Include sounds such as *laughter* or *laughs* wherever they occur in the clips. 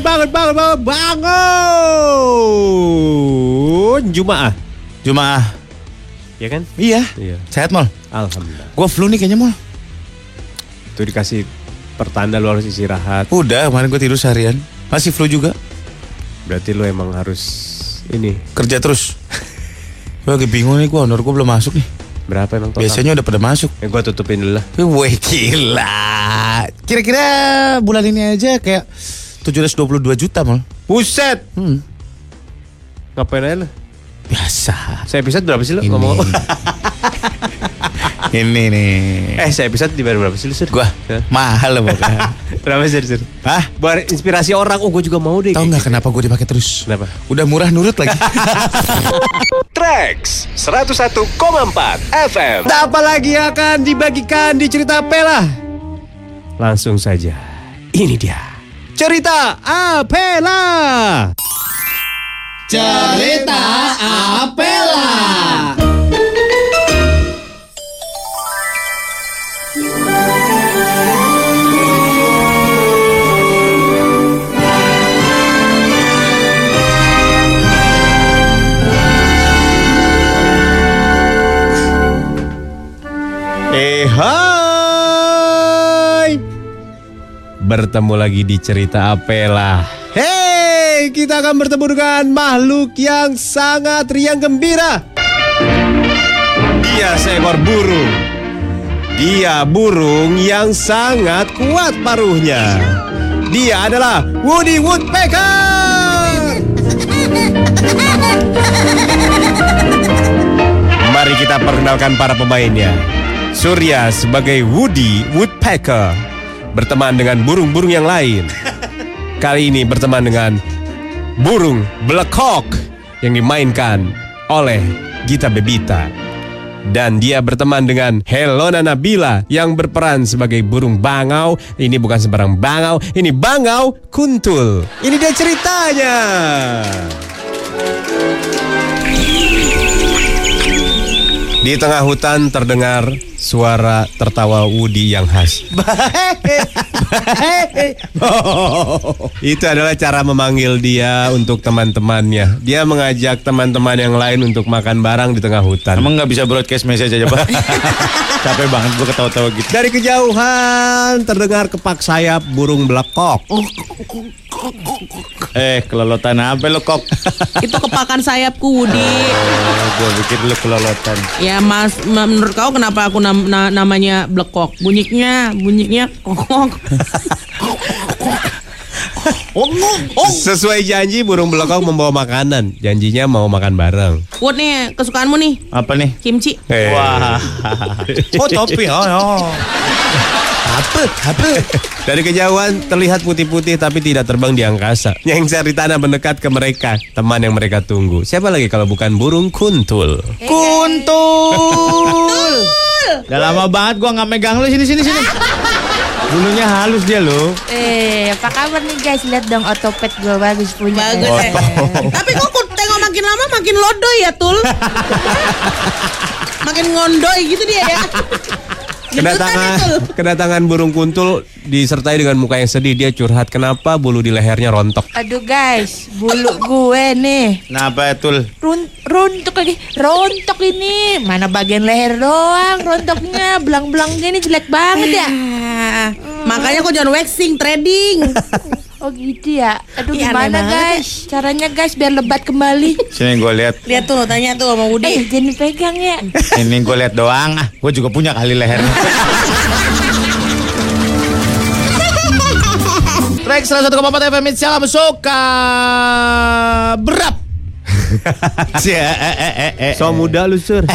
bangun, bangun, bangun, bangun, bangun. Jumaah, Jumaah. ya kan? Iya. Iya. Sehat mal. Alhamdulillah. Gue flu nih kayaknya mal. Itu dikasih pertanda lu harus istirahat. Udah kemarin gue tidur seharian. Masih flu juga. Berarti lu emang harus ini Kerja terus. *laughs* gue lagi bingung nih gue honor gue belum masuk nih. berapa emang total? Biasanya udah pada masuk. Eh, gua tutupin dulu lah. Wih gila. Kira-kira bulan ini aja kayak 722 juta mal. Buset. Hmm. Ngapain aja? Biasa. Saya episode berapa sih Ini. ngomong? *laughs* Ini nih. eh, saya episode dibayar berapa sih lu, Sur? Gua Hah? mahal loh *laughs* pokoknya. Berapa sih, Sur? Hah? Buat inspirasi orang, oh gue juga mau deh. Tahu nggak kenapa gue dipakai terus? Kenapa? Udah murah nurut lagi. Trax 101,4 FM. apa lagi akan dibagikan di cerita Pela? Langsung saja, ini dia cerita Apela. Cerita Apela. Bertemu lagi di cerita Apela. Hei kita akan bertemu dengan makhluk yang sangat riang gembira. Dia seekor burung. Dia burung yang sangat kuat paruhnya. Dia adalah Woody Woodpecker. Mari kita perkenalkan para pemainnya. Surya sebagai Woody Woodpecker berteman dengan burung-burung yang lain. Kali ini berteman dengan burung Hawk yang dimainkan oleh Gita Bebita. Dan dia berteman dengan Helona Nabila yang berperan sebagai burung bangau. Ini bukan sembarang bangau, ini bangau kuntul. Ini dia ceritanya. Di tengah hutan terdengar suara tertawa Woody yang khas. *laughs* *laughs* Itu adalah cara memanggil dia untuk teman-temannya. Dia mengajak teman-teman yang lain untuk makan barang di tengah hutan. Emang nggak bisa broadcast message aja pak? *laughs* Capek banget gue ketawa-tawa gitu. Dari kejauhan terdengar kepak sayap burung belekok. Eh kelolotan apa lo kok? Itu kepakan sayapku Woody. gue pikir lo kelolotan. Ya mas, ma- menurut kau kenapa aku nam- na- namanya blekok? Bunyinya, bunyinya kokok. Sesuai janji burung belekok membawa makanan. Janjinya mau makan bareng. Wood nih, kesukaanmu nih, Apa nih? kimchi. Wah. Oh topi oh. oh. Apa? Apa? *laughs* Dari kejauhan terlihat putih-putih tapi tidak terbang di angkasa. Yang di tanah mendekat ke mereka, teman yang mereka tunggu. Siapa lagi kalau bukan burung kuntul? Kuntul. Udah lama banget gua nggak megang lu sini sini sini. Bulunya halus dia lo. Eh, apa kabar nih guys? Lihat dong otopet gue bagus punya. Bagus ya. Tapi kok ku tengok makin lama makin lodoy ya Tul. *laughs* makin ngondoy gitu dia ya. *laughs* Kedatangan kedatangan burung kuntul disertai dengan muka yang sedih. Dia curhat kenapa bulu di lehernya rontok. Aduh guys, bulu gue nih. Kenapa tul? Run, runtuk lagi, rontok ini. Mana bagian leher doang rontoknya, belang-belang gini jelek banget ya. Makanya kok jangan waxing, trading. *laughs* Oh gitu ya. Aduh Ih, gimana banget guys? Caranya guys biar lebat kembali. Sini gue lihat. Lihat tuh, tanya tuh sama Eh, Woody. jangan dipegang ya. Ini gue lihat doang. Ah, gue juga punya kali lehernya. Track 101,4 FM Salam suka berap. *laughs* So muda lu sur. Itu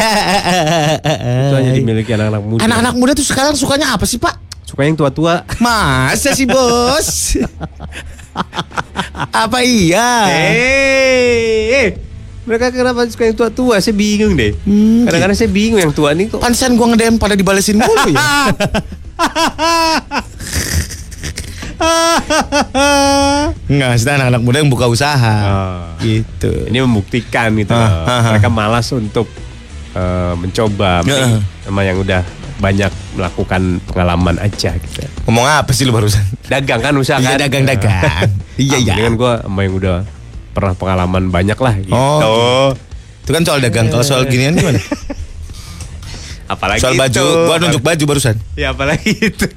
hanya dimiliki anak-anak muda. Anak-anak muda tuh sekarang sukanya apa sih pak? Suka yang tua-tua. Masa sih bos? apa iya? Eh, eh. Mereka kenapa suka yang tua-tua? Saya bingung deh. Hmm, Kadang-kadang saya bingung yang tua nih kok. Pantesan gue nge-DM pada dibalesin mulu ya. Enggak, maksudnya anak-anak muda yang buka usaha. Oh. Gitu. Ini membuktikan gitu. Ah, loh. ah, ah. Mereka malas untuk eh, mencoba. Ya. Sama yang udah banyak melakukan pengalaman aja gitu. Ngomong apa sih lu barusan? Dagang kan usaha Iya kan? dagang-dagang. *laughs* Iya, iya. mendingan gue sama yang udah pernah pengalaman banyak lah gitu. Oh. Itu kan soal dagang. Kalau soal ginian gimana? *laughs* Apalagi Soal baju, itu. gua nunjuk baju barusan. Ya apalagi itu.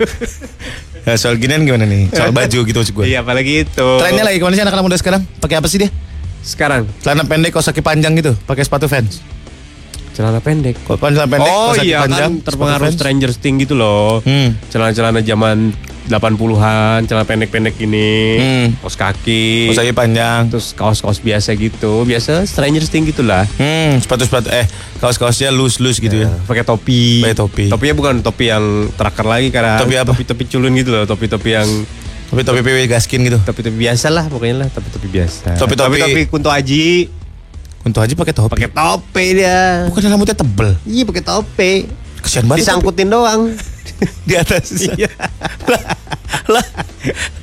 Ya, *laughs* soal ginian gimana nih? Soal baju gitu maksud gue. Iya apalagi itu. Trennya lagi ke mana sih anak-anak muda sekarang? Pakai apa sih dia? Sekarang Celana pendek, kaos kaki panjang gitu, pakai sepatu Vans. Celana pendek. Kok celana pendek, oh kaki iya panjang, kan terpengaruh. Stranger Things gitu loh. Hmm. Celana-celana zaman 80-an, celana pendek-pendek ini, Hmm. kaos kaki, Kaos kaki panjang. terus kaos-kaos biasa gitu. Biasa Stranger Things gitulah. Hmm, sepatu-sepatu eh kaos-kaosnya loose-loose gitu ya. Pakai topi. Pakai topi. Topinya bukan topi yang terakhir lagi karena Topi apa? Topi-topi culun gitu loh, topi-topi yang Tapi topi PW gaskin gitu. topi-topi biasa lah pokoknya lah, topi-topi biasa. Topi-topi- topi Kunto Aji. Untuk aja pakai topi. Pakai topi dia. Bukan rambutnya tebel. Iya pakai topi. Kesian banget. Disangkutin doang. topi *laughs* di atas. Iya. lah,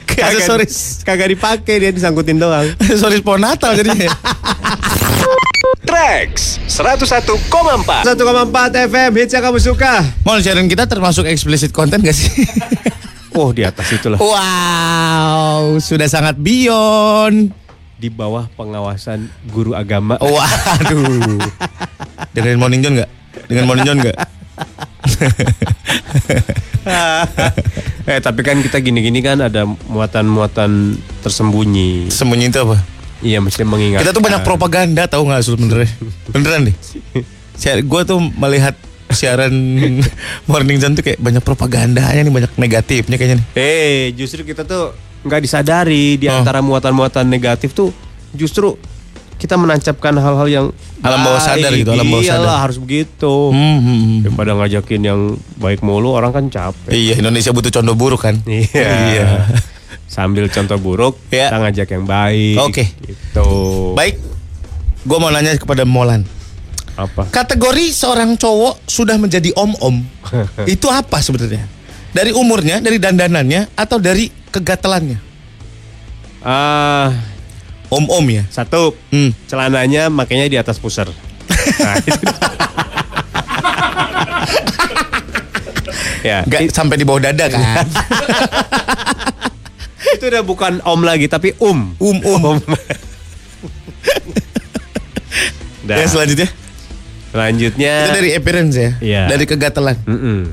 aksesoris. kagak dipakai dia disangkutin doang. Aksesoris pohon Natal jadinya. *laughs* Tracks 101,4 1,4 FM hits yang kamu suka. Mau siaran kita termasuk explicit content gak sih? Oh di atas itulah. wow, sudah sangat beyond. Di bawah pengawasan guru agama. *laughs* Waduh. Dengerin Morning John gak? Dengan Morning John gak? *laughs* eh tapi kan kita gini-gini kan ada muatan-muatan tersembunyi. Sembunyi itu apa? Iya mesti mengingat. Kita tuh banyak propaganda tahu nggak sebenarnya? Beneran deh. Saya gue tuh melihat siaran *laughs* Morning John tuh kayak banyak propagandanya nih, banyak negatifnya kayaknya nih. Eh justru kita tuh nggak disadari di Oh. antara muatan-muatan negatif tuh justru kita menancapkan hal-hal yang Alam bawah sadar gitu, alam bawah Iyalah, sadar. harus begitu. Hmm, hmm, hmm. Daripada ngajakin yang baik mulu orang kan capek. Iya Indonesia butuh contoh buruk kan? Iya. *laughs* Sambil contoh buruk, Iya. kita ngajak yang baik. Oke. Gitu. Baik, gue mau nanya kepada Molan. Apa? Kategori seorang cowok sudah menjadi om-om *laughs* itu apa sebenarnya? Dari umurnya, dari dandanannya, atau dari kegatelannya? Ah, Om-om ya. satu Hmm. celananya makanya di atas pusar. Nah, *laughs* itu. ya, Gak sampai di bawah dada kan? itu udah bukan om lagi tapi um. Um, um. *laughs* Dah. Yang selanjutnya? Selanjutnya. Itu dari appearance ya? Iya. Dari kegatelan. Mm-mm.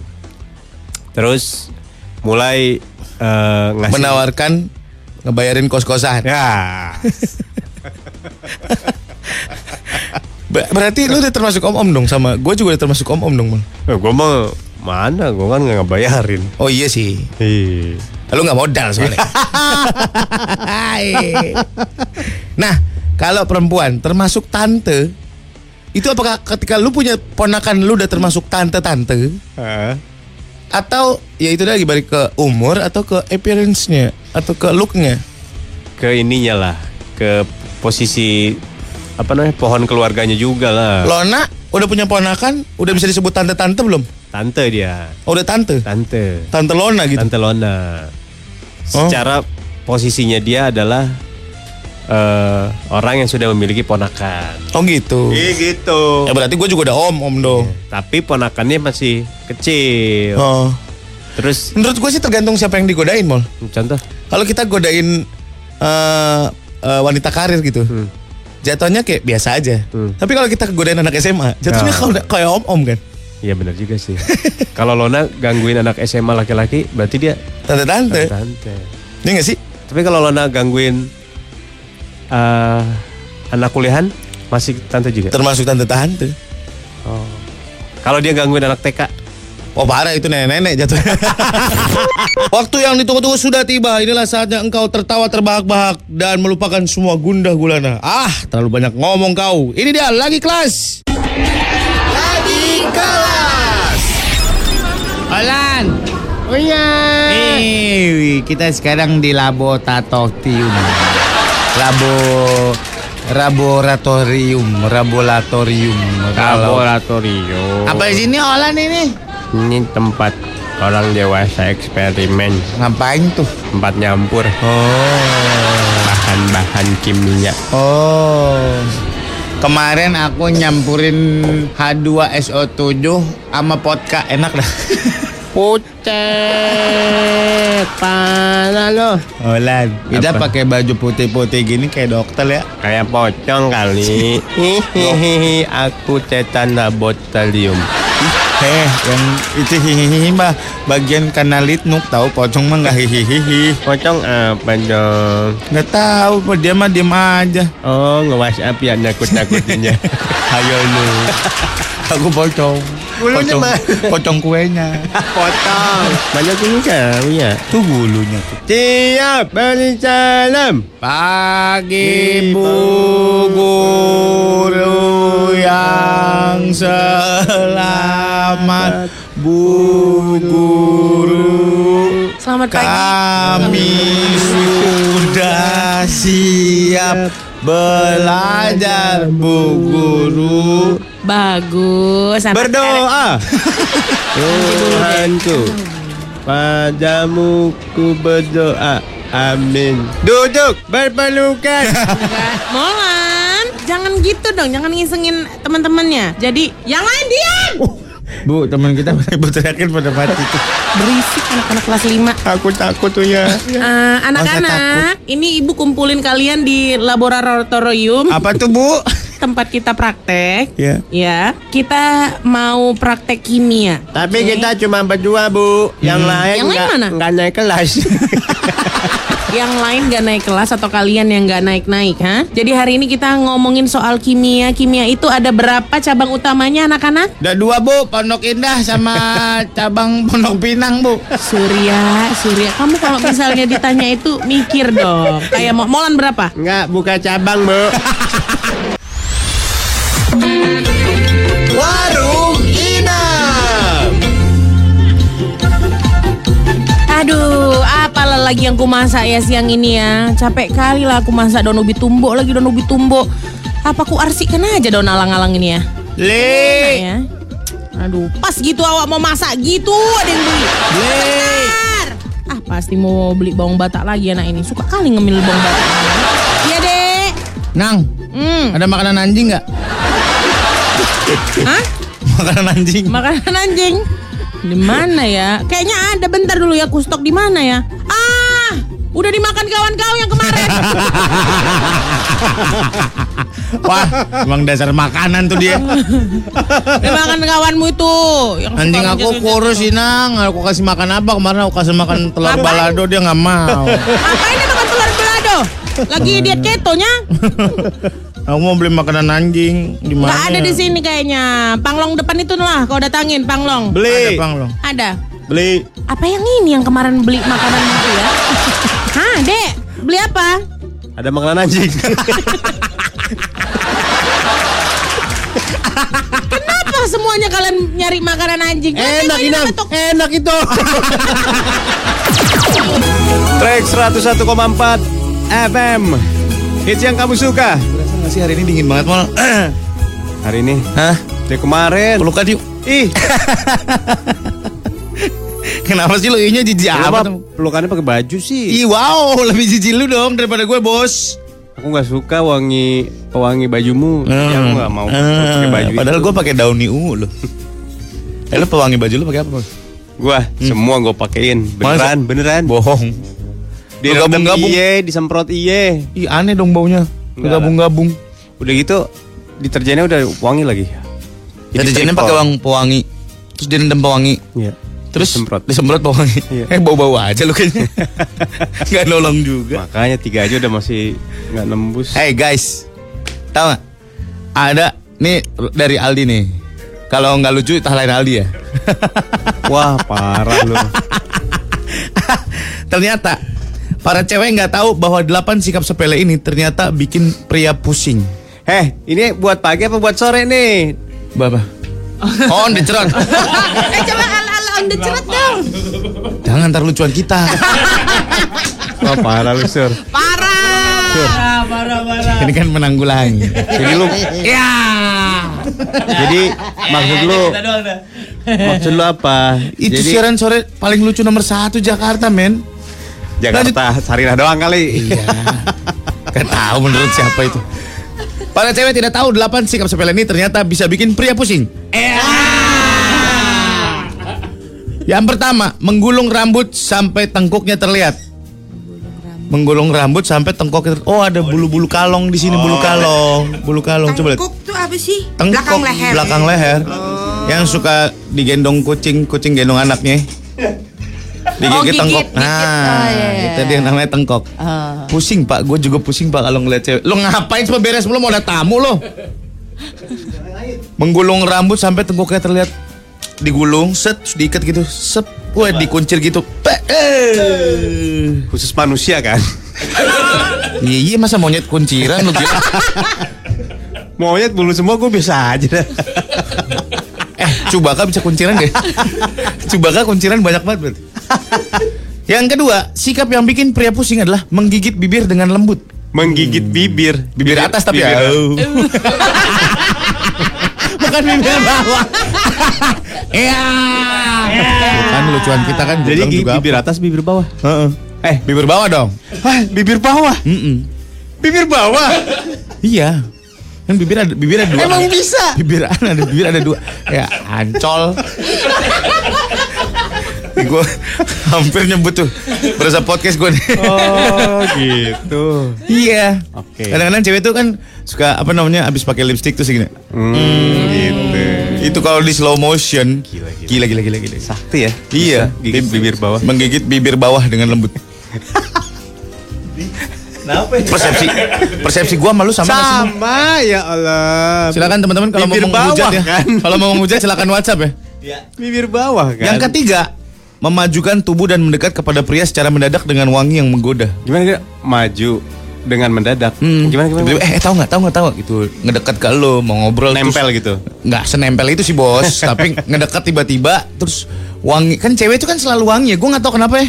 Terus mulai eh, ngasih Menawarkan ngebayarin kos-kosan. Ya. *laughs* Ber- berarti lu udah termasuk om-om dong sama gue juga udah termasuk om-om dong, Mal. Eh, gue mah mana? Gue kan nggak ngebayarin. Oh iya sih. Ih. Lu nggak modal soalnya. *laughs* *laughs* nah, kalau perempuan termasuk tante, itu apakah ketika lu punya ponakan lu udah termasuk tante-tante? Atau ya itu lagi balik ke umur atau ke appearance-nya atau ke look-nya? Ke ininya lah, ke posisi apa namanya pohon keluarganya juga lah. Lona udah punya ponakan, udah bisa disebut tante-tante belum? Tante dia, Oh, udah tante. tante, Tante Lona gitu. tante Lona. Oh. Secara posisinya dia adalah eh, orang yang sudah memiliki ponakan. Oh gitu. Iya gitu. Ya berarti gue juga udah om-om dong. Tapi ponakannya masih kecil. Oh. Terus Menurut gue sih tergantung siapa yang digodain, Mol. contoh Kalau kita godain eh, eh, wanita karir gitu, jatuhnya kayak biasa aja. Hmm. Tapi kalau kita godain anak SMA, jatuhnya Ah. kalau- kayak om-om kan, Iya benar juga sih. *laughs* Kalau Lona gangguin anak SMA laki-laki, berarti dia tante-tante. tante. Ini gak sih? Tapi kalau Lona gangguin eh, anak kuliahan, masih tante juga. Termasuk tante-tante. Oh. Kalau dia gangguin anak TK, Oh parah itu nenek-nenek jatuhnya. *laughs* Waktu yang ditunggu-tunggu sudah tiba. Inilah saatnya engkau tertawa terbahak-bahak dan melupakan semua gundah gulana. Ah, terlalu banyak ngomong kau. Ini dia lagi kelas. Lagi kelas. Olan. Oh iya. Nih, kita sekarang di laboratorium. Labo laboratorium, laboratorium. laboratorium. Apa di sini Olan ini? Ini tempat orang dewasa eksperimen, Ngapain tuh? tempat nyampur Oh. bahan-bahan kimia. Oh. Kemarin aku nyampurin H2SO7 sama vodka enak dah. *laughs* Pucet, mana lo? Olan. Kita pakai baju putih-putih gini kayak dokter ya. Kayak pocong kali. Hihihi, aku tetana botalium. Eh, yang itu hihihi mah bagian kanalit nuk tahu pocong mah nggak hihihi. Pocong apa dong? Nggak tahu, dia mah diem aja. Oh, nge-WhatsApp ya nakut-nakutinnya. *laughs* Ayo lu. Aku pocong. Bulunya pocong, mah. *laughs* pocong kuenya. Potong. Banyak ini ya. Tuh bulunya tuh. Siap, beri salam. Pagi bu guru yang selamat Bu guru Selamat pagi. kami sudah siap belajar Bu guru Bagus. sampai Berdoa. Tuhanku, padamu ku berdoa. Amin. Duduk berpelukan. *laughs* Molan, jangan gitu dong, jangan ngisengin teman-temannya. Jadi yang lain diam. Bu teman kita *laughs* berteriakin pada mati tuh Berisik anak-anak kelas 5 Aku takut tuh ya. Eh, anak-anak, ini ibu kumpulin kalian di laboratorium Apa tuh Bu? *laughs* tempat kita praktek. Ya. Ya, kita mau praktek kimia. Tapi kita cuma berdua bu. Yang lain Yang lain nggak- mana? nggak naik kelas. *laughs* Yang lain gak naik kelas atau kalian yang gak naik-naik, ha? Jadi hari ini kita ngomongin soal kimia. Kimia itu ada berapa cabang utamanya anak-anak? Udah dua Bu, Pondok Indah sama *laughs* cabang Pondok Pinang Bu Surya, Surya, kamu kalau misalnya ditanya itu mikir dong. Kayak mau molan berapa? Nggak buka cabang bu. *laughs* lagi yang ku masak ya siang ini ya. Capek kali lah aku masak daun ubi tumbuk lagi daun ubi tumbuk. Apa ku arsikan aja daun alang-alang ini ya? Le ya. Aduh, pas gitu awak mau masak gitu ada yang beli. Bentar. Ah, pasti mau beli bawang batak lagi anak ini. Suka kali ngemil bawang batak. Iya, Dek. Nang, Hmm. ada makanan anjing nggak? Hah? *laughs* Makanan anjing Makanan anjing. Di mana ya? Kayaknya ada bentar dulu ya, ku stok di mana ya? Ah, udah dimakan kawan kau yang kemarin. *laughs* Wah, emang dasar makanan tuh dia dimakan kawanmu itu. Yang Anjing aku kurus itu. sih Nang Aku kasih makan apa? Kemarin aku kasih makan telur balado dia nggak mau telur belado? Lagi diet ketonya? *laughs* Aku mau beli makanan anjing di mana? Nggak ada di sini kayaknya. Panglong depan itu lah, kau datangin Panglong. Ada Beli. bang lo. Ada. Beli. Apa yang ini yang kemarin beli makanan itu ya? *laughs* Hah, Dek? Beli apa? Ada makanan anjing. *laughs* Kenapa semuanya kalian nyari makanan anjing? Enak ketok. Enak itu. Track 101,4 FM. Hits yang kamu suka. Berasa nggak sih hari ini dingin banget mal? *clears throat* Hari ini. Hah? Dari kemarin. Pelukan yuk. Ih, *laughs* Kenapa sih lo inya jijik amat? pelukannya pakai baju sih? Ih wow, *laughs* lebih jijik lu dong daripada gue bos. Aku nggak suka wangi wangi bajumu. Ya, aku nggak mau pakai baju. Hmm. Padahal gue pakai daun ungu loh. *laughs* eh lo pewangi baju lu pakai apa bos? Gua semua gue pakein. Beneran, Masa? beneran. Bohong. Di Lu gabung-gabung. iye, disemprot iye. Ih aneh dong baunya. Gabung-gabung. Udah gitu deterjennya udah wangi lagi. Deterjennya pakai wang pewangi. Terus direndam pewangi. Iya. Terus Disemprot. disemprot pewangi. Iya. Eh bau-bau aja lu kayaknya. *laughs* Gak nolong juga. Makanya tiga aja udah masih nggak nembus. Hey guys, tahu nggak? Ada nih dari Aldi nih. Kalau nggak lucu, lain Aldi ya. *laughs* Wah parah lu. *laughs* ternyata para cewek nggak tahu bahwa delapan sikap sepele ini ternyata bikin pria pusing. Heh, ini buat pagi apa buat sore nih? Baba. *laughs* Oh, dicerot. eh coba ala-ala on the cerut dong. Jangan ntar lucuan kita. Wah *laughs* parah lu sur. Parah. Ini kan menanggulangi. Jadi lu, ya. jadi maksud lu, maksud lu apa? Itu jadi, siaran sore paling lucu nomor satu Jakarta, men. Jakarta, Sarinah doang kali. Iya. *laughs* Gak tahu menurut siapa itu. Para cewek tidak tahu delapan sikap sepele ini ternyata bisa bikin pria pusing. Yang pertama, menggulung rambut sampai tengkuknya terlihat. menggulung rambut sampai tengkok oh ada bulu-bulu kalong di sini bulu kalong bulu kalong coba lihat Tengkuk tuh apa sih? tengkok Belakang leher. belakang leher. yang suka digendong kucing kucing gendong anaknya digigit gigit, tengkok gigit. nah Oh, iya, iya. itu dia namanya tengkok Ah. pusing pak gue juga pusing pak kalau ngeliat cewek lo ngapain cuma beres belum mau ada tamu lo menggulung rambut sampai tengkuknya terlihat digulung set diikat gitu sep Wah dikuncir gitu Pe- eh. Khusus manusia kan. Iya iya masa monyet kunciran lu gila Monyet bulu semua gue bisa aja. Eh Cubaka bisa kunciran gak? Cubaka kunciran banyak banget berarti. Yang kedua, sikap yang bikin pria pusing adalah menggigit bibir dengan lembut. Menggigit bibir. Bibir atas tapi ya. *laughs* Bukan bibir bawah. Iya. *laughs* Kan lucuan kita kan Jadi juga bibir atas, bibir bawah. Heeh. Eh, Bibir bawah dong. Hah, bibir bawah. Mm-mm. Bibir bawah. Iya. Kan bibir ada bibir ada dua. Emang bisa? Bibir ada bibir ada dua. Ya ancol. gue hampir nyebut tuh berasa podcast gue nih. Oh, gitu. Iya. Oke. Kadang-kadang cewek tuh kan suka apa namanya abis pakai lipstick tuh segini. Hmm, gitu. Itu kalau di slow motion. Gila, gila. Gila gila gila. Sakti ya. Iya. Gigit bibir bawah. Menggigit bibir bawah dengan lembut. *laughs* Persepsi persepsi gua malu sama. Sama ya Allah. Silakan teman-teman kalau mau Bibir menghujat bawah, ya. kan? *laughs* Kalau mau menghujat silakan WhatsApp ya. Bibir bawah kan. Yang ketiga, memajukan tubuh dan mendekat kepada pria secara mendadak dengan wangi yang menggoda. Gimana gimana? Maju dengan mendadak. Hmm. Gimana gimana? Tiba-tiba, eh tahu nggak tahu nggak tahu gitu ngedekat ke lo mau ngobrol Nempel terus- gitu. nggak senempel itu sih bos *laughs* tapi ngedekat tiba-tiba terus wangi kan cewek itu kan selalu wangi ya gue nggak tahu kenapa ya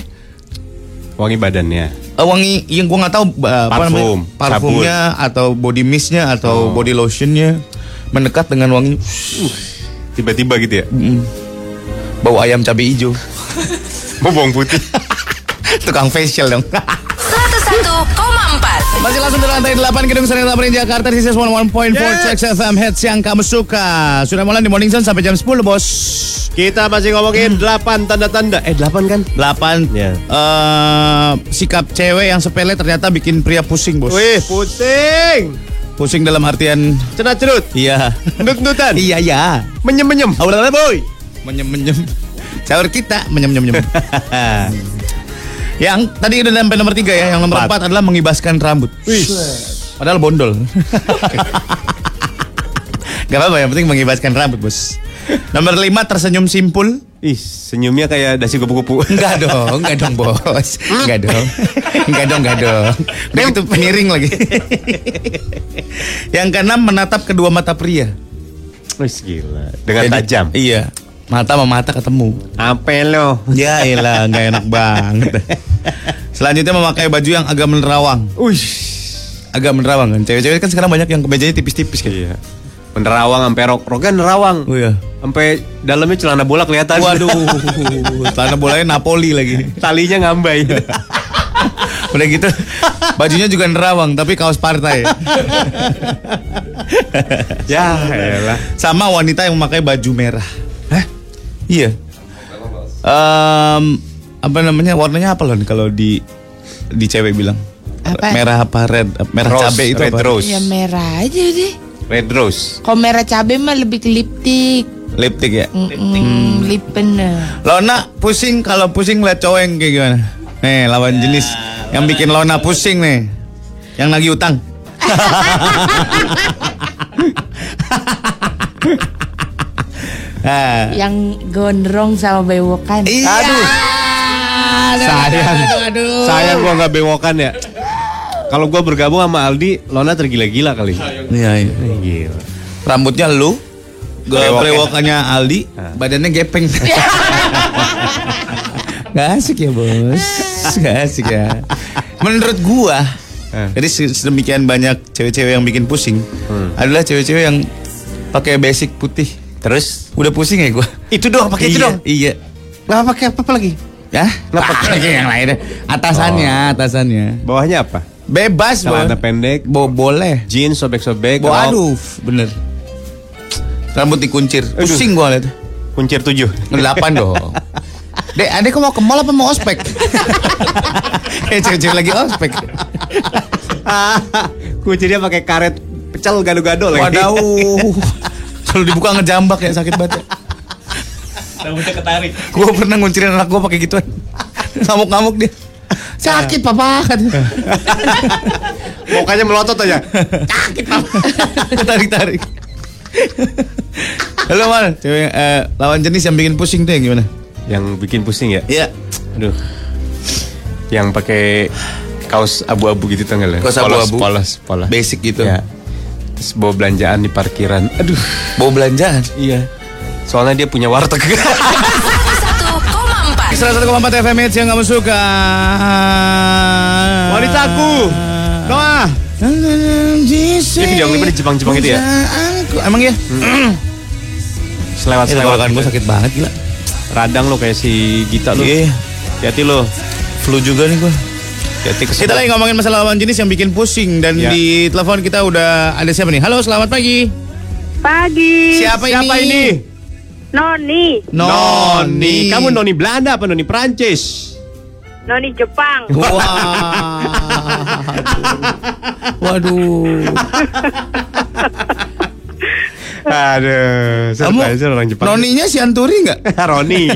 Wangi badannya. Eh, wangi yang gue nggak tahu uh, apa Parfum, namanya parfumnya atau body mistnya atau body lotionnya mendekat dengan wangi Tiba-tiba gitu ya. mm, bau ayam cabai hijau Mau bawang putih. tukang facial dong 101,4 Masih langsung dari lantai 8 Gedung Seni Tamrin Jakarta This is 11.4 Trax FM Hits yang kamu suka Sudah mulai di Morning Sun sampai jam 10 bos Kita masih ngomongin 8 tanda-tanda. Eh 8 kan? 8 Ya. eh, Sikap cewek yang sepele ternyata bikin pria pusing bos Wih, pusing. Pusing dalam artian Cenat cerut. Iya Nut-nutan. Iya ya Menyem-menyem. Aura boy Menyem-menyem Sahur kita menyem-nyem-nyem *laughs* Yang tadi udah sampai nomor 3 ya Yang nomor Empat. 4 adalah mengibaskan rambut Wih. Padahal bondol *laughs* Gak apa-apa yang penting mengibaskan rambut bos Nomor 5 tersenyum simpul Ih, senyumnya kayak dasi kupu-kupu. *laughs* Enggak dong, enggak dong bos Enggak dong Enggak dong, enggak dong Udah itu miring lagi Yang keenam menatap kedua mata pria Wih, gila. Dengan Jadi- tajam. Iya Mata sama mata ketemu Apa lo? Ya elah, nggak enak banget Selanjutnya memakai baju yang agak menerawang Wih. Agak menerawang kan Cewek-cewek kan sekarang banyak yang kemejanya tipis-tipis kan Iya. Menerawang sampai rok rogan nerawang. Oh iya Sampai dalamnya celana bola kelihatan. Waduh *laughs* Celana bolanya Napoli lagi Talinya ngambai. *laughs* Udah gitu Bajunya juga nerawang Tapi kaos partai *laughs* ya, elah. Sama wanita yang memakai baju merah Hah? Iya Em, Apa namanya Warnanya apa loh kalau di Di cewek bilang Apa? Merah apa red Merah Rose, cabe itu red apa? rose. Ya merah aja deh. Red rose. Kalau merah cabai mah lebih ke lipstick. Lipstick ya Mm-mm, lip pener. Lona pusing kalau pusing lihat cowok yang kayak gimana? Nih lawan jenis yang bikin Lona pusing nih. Yang lagi utang. *laughs* ah. Yang gondrong sama bewokan. Iya. Aduh. Sayang. Sayang gua nggak bewokan ya. Kalau gua bergabung sama Aldi, Lona tergila-gila kali. Iya, iya. Gila. Rambutnya lu, gue Brewoknya. brewokannya Aldi, badannya gepeng. *laughs* Gak asik ya bos, gak asik ya. Menurut gua, Eh. jadi se- sedemikian banyak cewek-cewek yang bikin pusing, adalah cewek-cewek yang pakai basic putih. Terus Udah pusing ya gua. itu doang, pakai itu Iya, doang. Iya. Nggak pakai apa-apa lagi. Ya, Kenapa? pakai yang lainnya. Atasannya, atasannya. Bawahnya apa? Bebas, Celana pendek, Bo boleh. jeans sobek-sobek, Bo aduh, bener. Rambut dikuncir. Pusing gua liat. kuncir tujuh. Delapan *laughs* dong. Dek, adek kok mau ke mall apa mau ospek? *laughs* eh, cewek-cewek lagi ospek. *laughs* Kuncinya pakai karet pecel gado-gado lagi. Wadaw. Kalau dibuka ngejambak ya sakit banget. Rambutnya ketarik. Gue pernah nguncirin anak gue pakai gituan. Ngamuk-ngamuk dia. Sakit papa. *laughs* Mukanya melotot aja. *laughs* Tarik-tarik. Halo Mal, cewek eh, lawan jenis yang bikin pusing tuh yang gimana? Yang bikin pusing ya? Iya. Aduh. Yang pakai kaos abu-abu gitu tanggal ya? Kaos abu-abu. Polos, polos. Basic gitu. Ya. Terus bawa belanjaan di parkiran. Aduh. Bawa belanjaan. Iya. Soalnya dia punya warteg. *laughs* 101,4 101,4 FM Hits yang kamu suka. Wanitaku. Noah. Ini Ini video klipnya di Jepang-Jepang itu ya? Emang ya? Selewat Eh, selewat. tenggorokan gue sakit banget gila. Radang lo kayak si Gita lo. Iya. Hati lo. Flu juga nih gue. Kita lagi ngomongin masalah lawan jenis yang bikin pusing dan Ya. di telepon kita udah ada siapa nih? Halo, selamat pagi. Pagi. Siapa, Siapa ini? Noni. Noni. Kamu noni Belanda apa noni Prancis? Noni Jepang. Wah. *laughs* Waduh. Aduh, Kamu orang Jepang. Noninya si Anturi nggak? *laughs* Roni.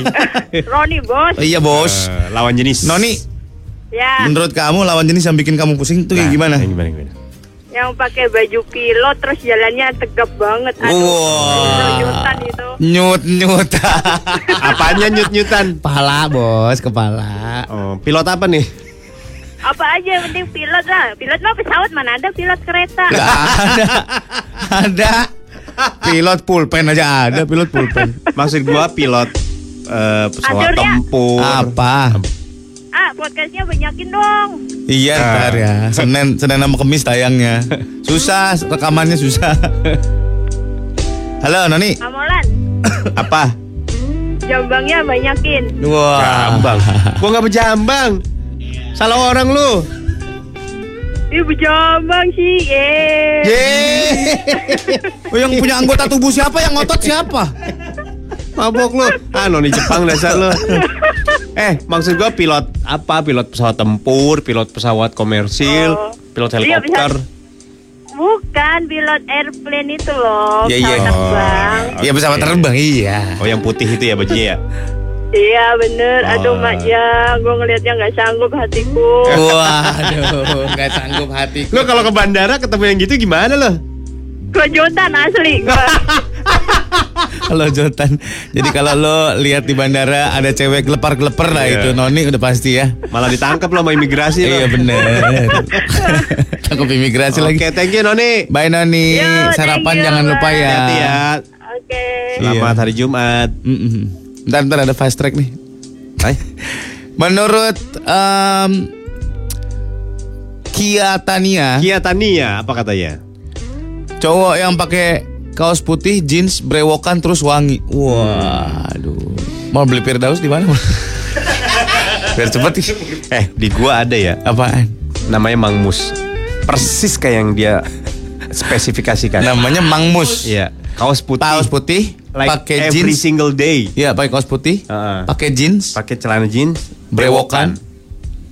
Roni bos. Oh, iya bos. Eh, lawan jenis. Noni, Ya. menurut kamu lawan jenis yang bikin kamu pusing itu kayak Nah, gimana? yang gimana gimana? Yang pakai baju pilot terus jalannya tegap banget. Aduh. Wah. Nyutan itu. Nyut nyut. *laughs* Apanya nyut-nyutan? kepala bos, kepala. Oh, pilot apa nih? Apa aja yang penting pilot lah. Pilot mah pesawat mana ada pilot kereta. Gak ada. ada. Pilot pulpen aja ada pilot pulpen. Maksud gua pilot eh, pesawat Akhirnya- tempur. Apa? Ah, podcastnya banyakin dong. Iya ntar ya. Senin Senin sama Kemis tayangnya. Susah rekamannya susah. Halo Noni. Amolan. *coughs* Apa? Jambangnya banyakin. Wah. Jambang. Gua nggak berjambang. Salah orang lu. Ibu jambang sih. Eh. Yeay. Oh, yang punya anggota tubuh siapa? Yang ngotot siapa? Mabok lu. Ah, noni Jepang dasar lu. Eh, maksud gua pilot apa? Pilot pesawat tempur, pilot pesawat komersil, Oh. pilot Iya, helikopter. Bukan pilot airplane itu loh. Iya, iya. pesawat terbang. Iya pesawat terbang iya. Oh, yang putih itu ya bajunya ya? Iya bener. Aduh Oh. mak ya, gue ngelihatnya nggak sanggup hatiku. Waduh, nggak sanggup hati. Lu kalau ke bandara ketemu yang gitu gimana lo? Kejutan asli. *laughs* Kalau Jotan. Jadi kalau lo lihat di bandara ada cewek gelepar-gelepar lah Iya. itu Noni udah pasti ya. Malah ditangkap lo sama imigrasi lo. Iya bener. *laughs* Takut imigrasi lagi. Oke, thank you Noni. Bye Noni. Yo, Sarapan you, jangan lupa ya. Hati ya. Oke. Selamat hari Jumat. Ntar ntar ada fast track nih. Hai. *laughs* Menurut em, Kia Tania, Kia Tania, apa katanya? cowok yang pakai kaos putih, jeans, brewokan terus wangi. Waduh. Mau beli Firdaus di mana? *laughs* Biar cepet. Eh, di gua ada ya. Apaan? Namanya Mang Mus. Persis kayak yang dia spesifikasikan. Namanya Mang Mus. Iya, kaos putih. Kaos putih, like pakai every jeans. single day. Iya, pakai kaos putih, Heeh. pakai jeans, Pakai celana jeans, brewokan,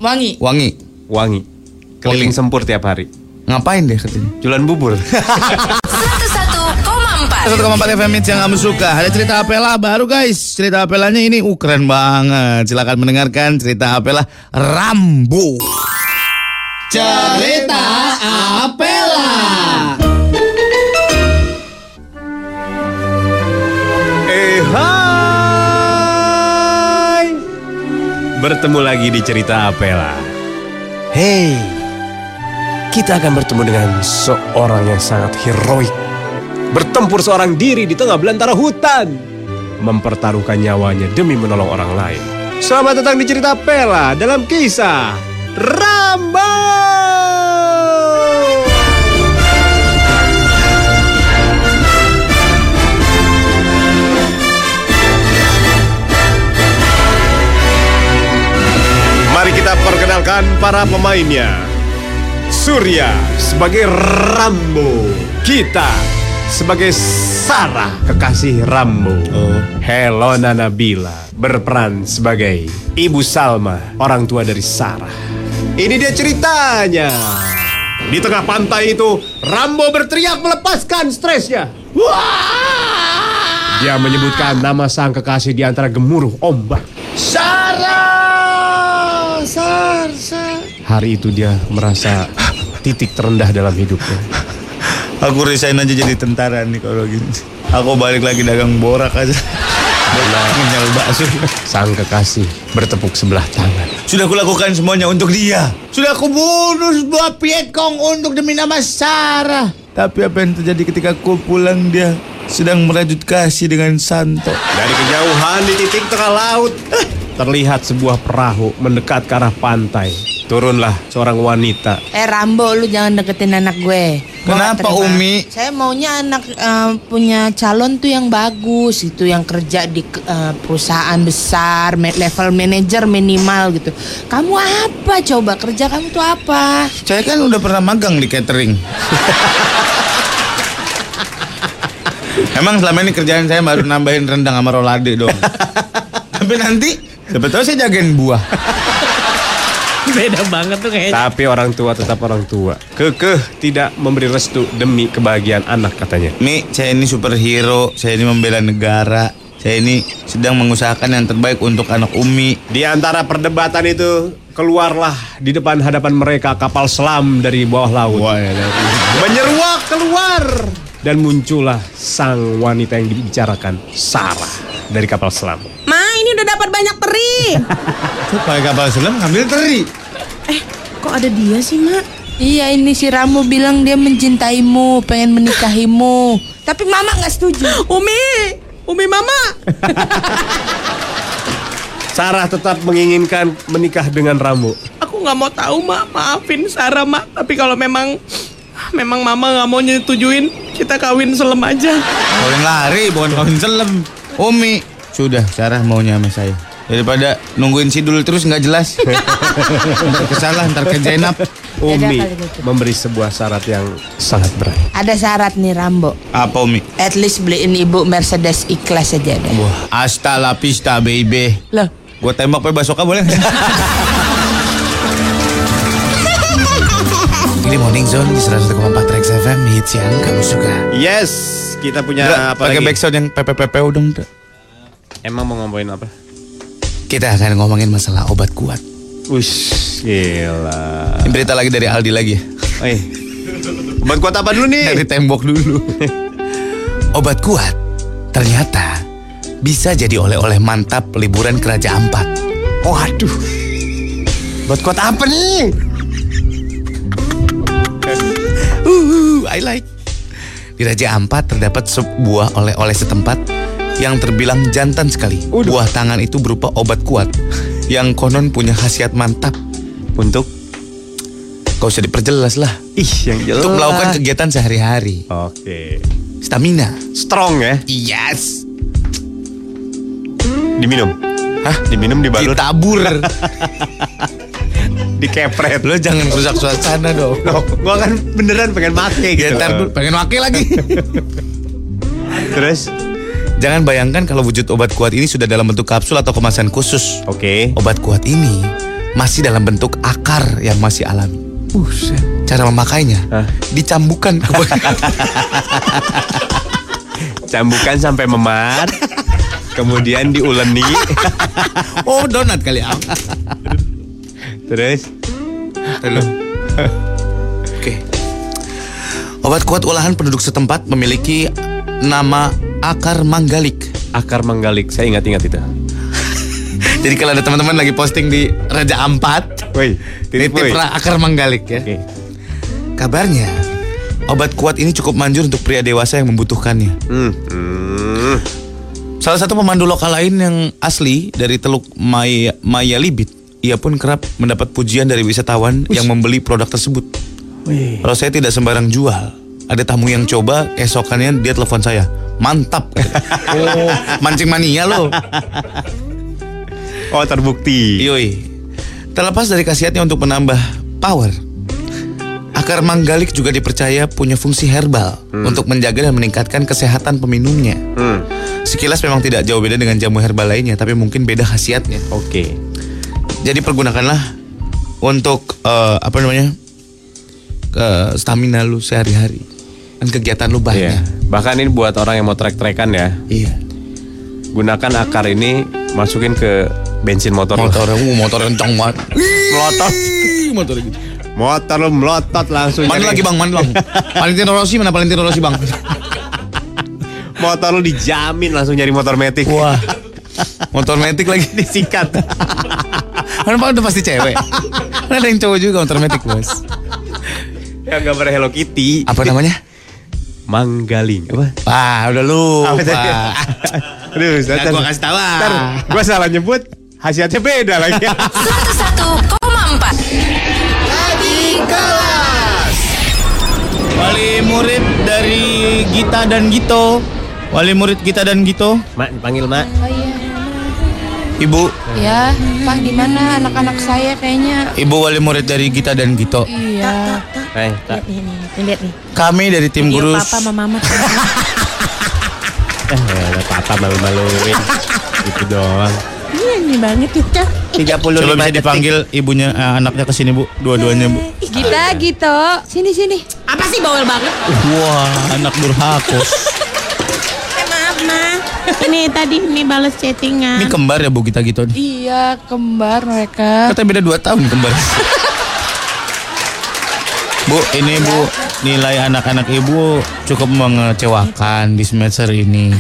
Wangi. wangi. wangi. Keliling sempur tiap hari. Ngapain deh katanya? Jualan bubur. *laughs* 101,4 1,4 FM Hits yang kamu suka Ada cerita Apela baru guys Cerita Apelanya ini uh, keren banget Silakan mendengarkan cerita Apela Rambo Cerita Apela eh hai. Bertemu lagi di cerita Apela. Hey, kita akan bertemu dengan seorang yang sangat heroik. Bertempur seorang diri di tengah belantara hutan. Mempertaruhkan nyawanya demi menolong orang lain. Selamat datang di cerita Apela dalam kisah Rambo. Mari kita perkenalkan para pemainnya. Surya sebagai Rambo, kita sebagai Sarah, kekasih Rambo. Oh. Helona Nabila berperan sebagai Ibu Salma, orang tua dari Sarah. Ini dia ceritanya. Di tengah pantai itu, Rambo berteriak melepaskan stresnya. Dia menyebutkan nama sang kekasih di antara gemuruh ombak. Sarah, Sar, Sar. Hari itu dia merasa titik terendah dalam hidupnya. Aku resign aja jadi tentara nih kalau gini. Aku balik lagi dagang borak aja. Ngenyal bakso. Sang kekasih bertepuk sebelah tangan. Sudah kulakukan semuanya untuk dia. Sudah aku bunuh sebuah Vietcong untuk demi nama Sarah. Tapi apa yang terjadi ketika aku pulang dia sedang merajut kasih dengan Santo. Dari kejauhan di titik tengah laut, terlihat sebuah perahu mendekat ke arah pantai. Turunlah seorang wanita. Eh Rambo lu jangan deketin anak gue. Kenapa. Umi? Saya maunya anak eh, punya calon tuh yang bagus, itu yang kerja di eh, perusahaan besar, level manager minimal gitu. Kamu apa coba kerja kamu tuh apa? Saya kan udah pernah magang di catering. Emang selama ini kerjaan saya baru nambahin rendang sama rolade dong. *laughs* Tapi nanti tahu saya jagain buah. Beda banget tuh kayaknya. Tapi orang tua tetap orang tua. Kekeh tidak memberi restu demi kebahagiaan anak katanya. Mi, saya ini superhero, saya ini membela negara. Saya ini sedang mengusahakan yang terbaik untuk anak Umi. Di antara perdebatan itu, keluarlah di depan hadapan mereka kapal selam dari bawah laut. Menyeruak keluar. Dan muncullah sang wanita yang dibicarakan, Sarah dari kapal selam. Ma, ini udah dapat banyak teri. Tuh pakai kapal selam ngambil teri. Eh, kok ada dia sih, Mak? Iya ini si Rambo bilang dia mencintaimu, pengen menikahimu. Tapi mama nggak setuju. Umi, Umi Mama. *laughs* Sarah tetap menginginkan menikah dengan Rambo. Aku nggak mau tahu, Mak. Maafin Sarah, Mak. Tapi kalau memang memang Mama nggak mau nyetujuin, kita kawin selem aja. Kawin lari bukan kawin selam. Umi, sudah Sarah maunya sama saya. Daripada nungguin sidul terus nggak jelas. *laughs* ntar kesalah, ntar ke Zainab. Umi gitu. memberi sebuah syarat yang sangat berat. Ada syarat nih Rambo. Apa Umi? At least beliin ibu Mercedes ikhlas aja deh. Wah, hasta la pista baby. Loh, Gue tembak pakai basoka boleh nggak? *laughs* Ini Morning Zone di 101,4 Trax FM hits yang kamu suka. Yes, kita punya Dra, apa pakai lagi? backsound yang PPPPU dong. Dra. Emang mau ngomongin apa? Kita akan ngomongin masalah obat kuat. Ush, gila. Ini berita lagi dari Aldi lagi ya. Eh, obat kuat apa dulu nih? Dari tembok dulu. obat kuat ternyata bisa jadi oleh-oleh mantap liburan ke Raja Ampat. Waduh. Obat kuat apa nih? Uh, I like. Di Raja Ampat terdapat sebuah oleh-oleh setempat yang terbilang jantan sekali. Buah tangan itu berupa obat kuat yang konon punya khasiat mantap Untuk Gak usah diperjelas lah. ih yang jelas. Untuk melakukan kegiatan sehari-hari. Oke. Stamina. Strong ya? Yes. Diminum. Hah? Diminum dibalut, Ditabur. *laughs* dikepret. Lo jangan rusak suasana dong. Loh, gua kan beneran pengen make Ya, gitu. ntar dulu, pengen wakil lagi. *laughs* Terus? Jangan bayangkan kalau wujud obat kuat ini sudah dalam bentuk kapsul atau kemasan khusus. Oke. Obat kuat ini masih dalam bentuk akar yang masih alami. Buset. Cara memakainya Hah? dicambukan ke *laughs* Cambukan sampai memar. kemudian diuleni. *laughs* Oh, donat kali ah. Terus? Halo. *laughs* Oke. Obat kuat olahan penduduk setempat memiliki nama akar manggalik. Akar manggalik. Saya ingat-ingat itu. *laughs* Jadi kalau ada teman-teman lagi posting di Raja Ampat, Woi, ra- akar manggalik ya. Oke. Kabarnya, obat kuat ini cukup manjur untuk pria dewasa yang membutuhkannya. Hmm. hmm. Salah satu pemandu lokal lain yang asli dari Teluk Maya, Maya Libit, ia pun kerap mendapat pujian dari wisatawan yang membeli produk tersebut. Kalau saya tidak sembarang jual, ada tamu yang coba, keesokannya dia telepon saya. Mantap. oh, *laughs* mancing mania lo. Oh, terbukti. Yoi. Terlepas dari khasiatnya untuk menambah power, Akar manggalik juga dipercaya punya fungsi herbal untuk menjaga dan meningkatkan kesehatan peminumnya. Hmm. Sekilas memang tidak jauh beda dengan jamu herbal lainnya, tapi mungkin beda khasiatnya. Oke. Jadi pergunakanlah untuk eh, apa namanya ke stamina lu sehari-hari dan kegiatan lu Iya. banyak. Bahkan ini buat orang yang mau trek-trekan ya. Iya. Gunakan akar ini masukin ke bensin motor. Motor, uh, motor kencang banget. Melotot. Motor gitu. Motor lu melotot langsung. Mana lagi bang, mana bang? Valentino Rossi mana Valentino Rossi bang? *laughs* Motor lu dijamin langsung nyari motor metik. Wah, *laughs* motor metik lagi. Disikat. Mana *laughs* pak udah pasti cewek. Kan ada yang cowok juga motor metik bos. yang gambar Hello Kitty. Apa namanya? Manggaling. Apa? Wah, udah tadi? Aduh, Nggak, gua kasih tahu ah. Ntar gua salah nyebut. Hasilnya beda lagi. *laughs* 101,4 Wali murid dari Gita dan Gito. Wali murid Gita dan Gito. mak, dipanggil mak. Ibu, Ya, Pak di mana anak-anak saya kayaknya? ibu wali murid dari Gita dan Gito. Iya. Eh, tak. Nih, nih, nih, lihat nih. Kami dari tim Video guru. papa sama mama. *laughs* Eh, ada papa malu-maluin. gitu doang. Iya nih banget kita. 30 Coba bisa dipanggil ibunya eh, anaknya ke sini, Bu. Dua-duanya, Bu. Gita, Gito. Sini sini. Apa sih bawel banget? Wah, anak durhakos. Eh, maaf, Ma. Ini tadi ini balas chattingan. Ini kembar ya Bu kita gitu. Iya, kembar mereka. Katanya beda 2 tahun kembar. *laughs* Bu, ini Bu nilai anak-anak Ibu cukup mengecewakan di semester ini.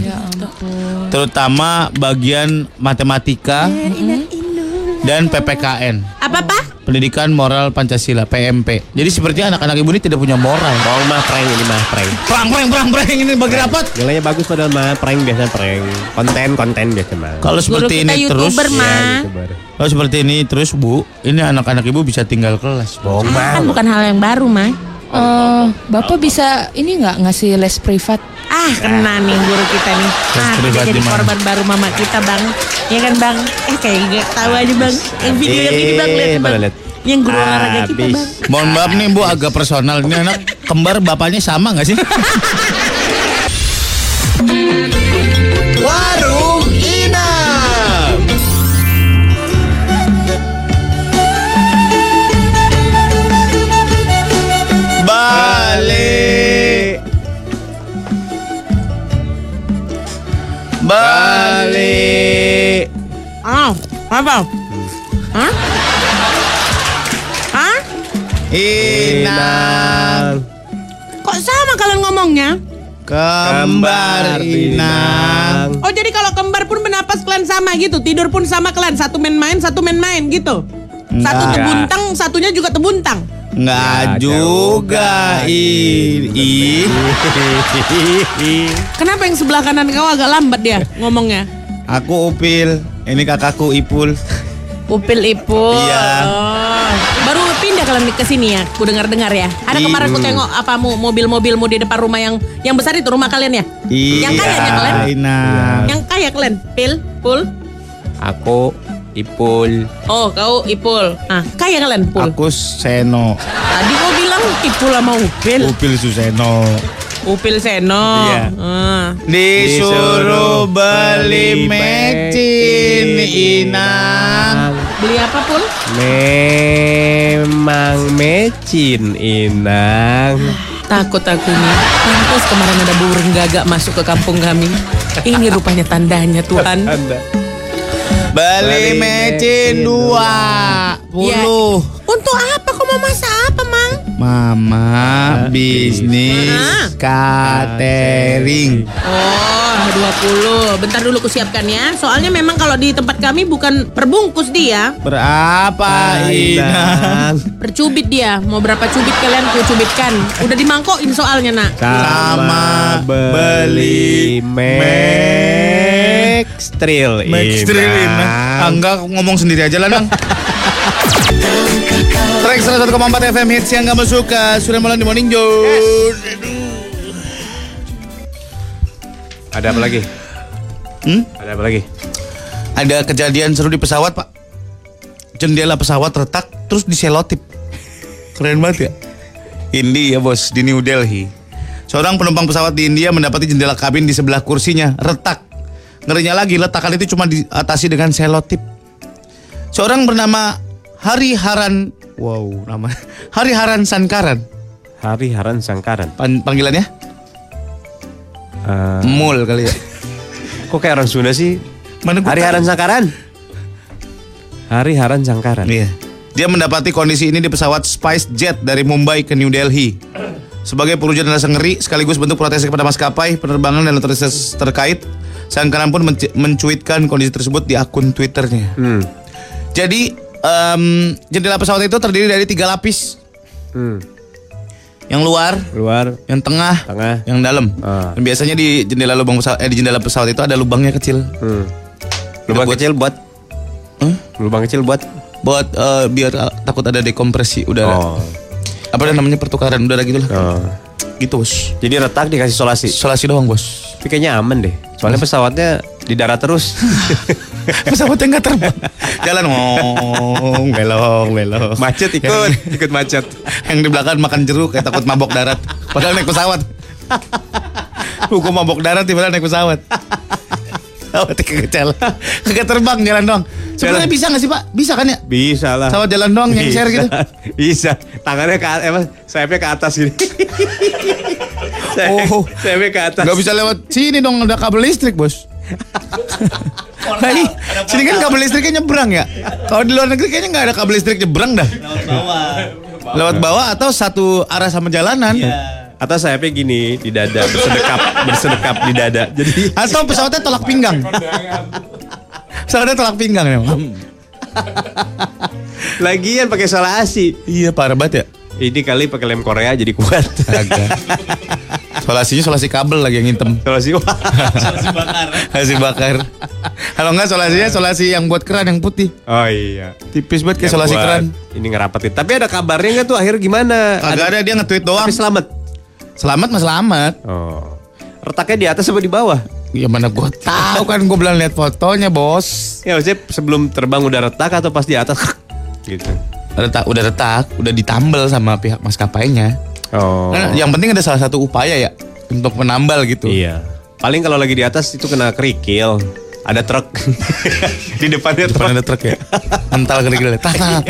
Terutama bagian matematika dan PPKN, Apa, Pak? Pendidikan Moral Pancasila (PMP). Jadi sepertinya anak-anak Ibu ini tidak punya moral. Bohong mah prank ini mah prank. Prang prang prang prang ini bagi rapat. Nilainya bagus padahal mah prank biasa prank. Konten konten biasa mah. Kalau Guru seperti kita ini terus, YouTuber, Ma. Ya, YouTuber. kalau seperti ini terus Bu, ini anak-anak Ibu bisa tinggal kelas. Bohong mah. Kan bukan hal yang baru, Ma. Eh, Bapak bisa ini nggak ngasih les privat? Ah, kena nih guru kita nih. Ah, privat jadi di mana? korban baru mama kita, Bang. Ya kan, Bang? Eh, kayak gak tahu aja, Bang. Eh, video yang ini, Bang, lihat, mana Bang. lihat? Yang guru olahraga kita. Bang. Mohon maaf nih Bu agak personal ini anak kembar bapaknya sama nggak sih? *laughs* apa? Hah? Hah? Inang. Kok sama kalian ngomongnya? Kembar Inang. Oh, jadi kalau kembar pun bernapas kalian sama gitu. Tidur pun sama kalian. Satu main-main, satu main-main gitu. Satu Enggak. tebuntang, satunya juga tebuntang. Nggak juga. Ih, ih. Kenapa yang sebelah kanan kau agak lambat dia ngomongnya? Aku Upil. Ini kakakku Ipul. Upil Ipul. Iya. Oh. Baru pindah kalian ke sini ya? Ku dengar-dengar ya. Ada Iya. kemarin ku tengok apa mu mobil-mobilmu di depan rumah yang yang besar itu rumah kalian ya? Yang kaya ya kalian? Inang. Yang kaya kalian? Pil, Pul. Aku Ipul. Oh, kau Ipul. Ah, kaya kalian, Pul. Aku Seno. Tadi kau bilang Ipul sama Upil. Upil Suseno. Upil Seno. Iya. Ah. Disuruh beli mecin Inang. Beli apa, Pul? Memang mecin Inang. Takut aku nih. Pantas kemarin ada burung gagak masuk ke kampung kami. Ini rupanya tandanya Tuhan. Beli mecin dua puluh. Ya. Untuk apa kau mau masak apa? Mama bisnis catering. Oh, 20. Bentar dulu kusiapkan ya. Soalnya memang kalau di tempat kami bukan perbungkus dia, Berapa Inang? percubit dia. Mau berapa cubit kalian ku cubitkan. Udah dimangkokin soalnya, Nak. Sama beli Max Trail Max Trail Inang. Ah, enggak ngomong sendiri aja lah Nang. *laughs* Track 101,4 FM hits yang kamu suka Sudah mulai di Morning Zone Ada apa lagi? Hmm? Ada apa lagi? Ada kejadian seru di pesawat pak Jendela pesawat retak Terus diselotip Keren banget ya India bos di New Delhi. Seorang penumpang pesawat di India mendapati jendela kabin di sebelah kursinya retak. Ngerinya lagi letakan itu cuma diatasi dengan selotip. Seorang bernama Hari Haran, wow nama Hari Haran Sankaran. Hari Haran Sangkaran. Pan- panggilannya Eh, Mul kali ya. kok kayak orang Sunda sih? Mana Hari. Haran Sangkaran. Hari Haran Sangkaran. Iya. Dia mendapati kondisi ini di pesawat Spice Jet dari Mumbai ke New Delhi. Sebagai perwujudan rasa ngeri sekaligus bentuk protes kepada maskapai penerbangan dan otoritas terkait, Sangkaran pun menc- mencuitkan kondisi tersebut di akun Twitternya. Hmm. Jadi em, jendela pesawat itu terdiri dari tiga lapis, Hmm. yang luar, Luar. yang tengah, Tengah. yang dalam. Ah. Dan biasanya di jendela lubang pesawat, eh, di jendela pesawat itu ada lubangnya kecil. Hmm. Lubang buat- kecil buat. Hah? Lubang kecil buat. Buat eh, biar eh, takut ada dekompresi udara. Oh. Apa namanya pertukaran udara gitu lah. Oh. Gitu bos. Jadi retak dikasih solasi. Isolasi doang bos. Tapi kayaknya aman deh. Soalnya pesawatnya di darat terus. *laughs* Pesawatnya nggak terbang. Jalan ngong, belok, belok. macet ikut, ikut macet. Yang di belakang makan jeruk kayak takut mabok darat. Padahal naik pesawat. Hukum mabok darat tiba-tiba naik pesawat. Pesawatnya kagak jalan. Kagak terbang jalan doang. Sebenarnya Jalan. bisa nggak sih pak? Bisa kan ya? Bisa lah. Pesawat jalan doang yang share gitu. Bisa. Tangannya ke atas, sayapnya ke atas gini. Sayap- Oh. Sayapnya ke atas. Nggak bisa lewat sini dong ada kabel listrik bos. Hai, sini kan kabel listriknya nyebrang ya. Kalau di luar negeri kayaknya nggak ada kabel listrik nyebrang dah. Lewat bawah atau satu arah sama jalanan. Atau sayapnya gini di dada, bersedekap, bersedekap di dada. Jadi Atau pesawatnya tolak pinggang. Pesawatnya tolak pinggang ya. lagian pakai solasi. Iya parah banget ya. Ini kali pakai lem Korea jadi kuat. Agak. Solasinya solasi kabel lagi yang hitam. Solasi wah. *laughs* Solasi bakar. Kalau enggak solasinya solasi yang buat keran yang putih. Oh iya. Tipis banget kayak solasi buat keran. Ini ngerapetin. Tapi ada kabarnya nggak tuh akhir gimana? Agak ada dia nge-tweet doang. Tapi selamat. Selamat mas selamat. Oh. Retaknya di atas apa di bawah? Ya mana gua tahu kan gua belum lihat fotonya bos. Ya maksudnya sebelum terbang udah retak atau pas di atas? *laughs* gitu. Retak, udah retak, udah ditambal sama pihak maskapainya. Oh. Kan yang penting ada salah satu upaya ya untuk menambal gitu. Iya. Paling kalau lagi di atas itu kena kerikil. Ada truk *laughs* di depannya truk. Depan ada truk ya. Ental kerikil. *laughs* Tak.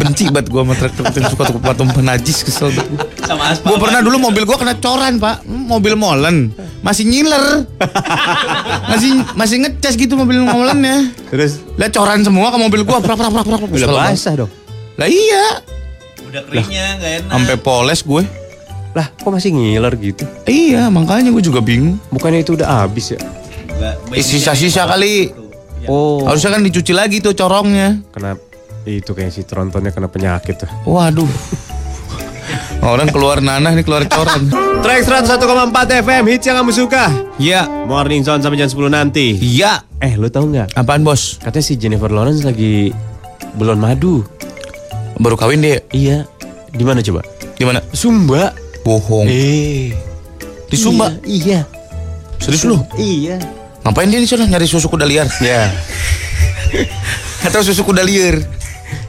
Benci banget gua sama truk-truk yang suka tuh tumpah najis kesel banget gua. Sama aspal. Gua pernah dulu mobil gua kena coran, Pak. Hmm, Mobil molen. Masih nyiler. *laughs* masih masih ngecas gitu mobil molennya. Terus Lah coran semua ke mobil gua. Prak prak prak prak. udah basah dong. Lah iya. Udah keringnya nggak enak. Sampai poles gue. Lah, kok masih ngiler gitu? Iya, makanya gue juga bingung. Bukannya itu udah habis ya? Eh, sisa-sisa kali. Oh. Harusnya kan dicuci lagi tuh corongnya. Kena itu kayak si trontonnya kena penyakit tuh. Waduh. *laughs* Orang keluar nanah nih keluar coran. Track 101,4 FM hits yang kamu suka. Iya. Morning Zone sampai jam 10 nanti. Iya. Eh, lu tahu nggak? Apaan bos? Katanya si Jennifer Lawrence lagi belon madu. Baru kawin dia. Iya. Di mana coba? Gimana? Sumba. Bohong. Eh. Di Sumba. Iya. Serius lu? Iya. Ngapain dia di sana nyari susu kuda liar? Ya. Atau susu kuda liar?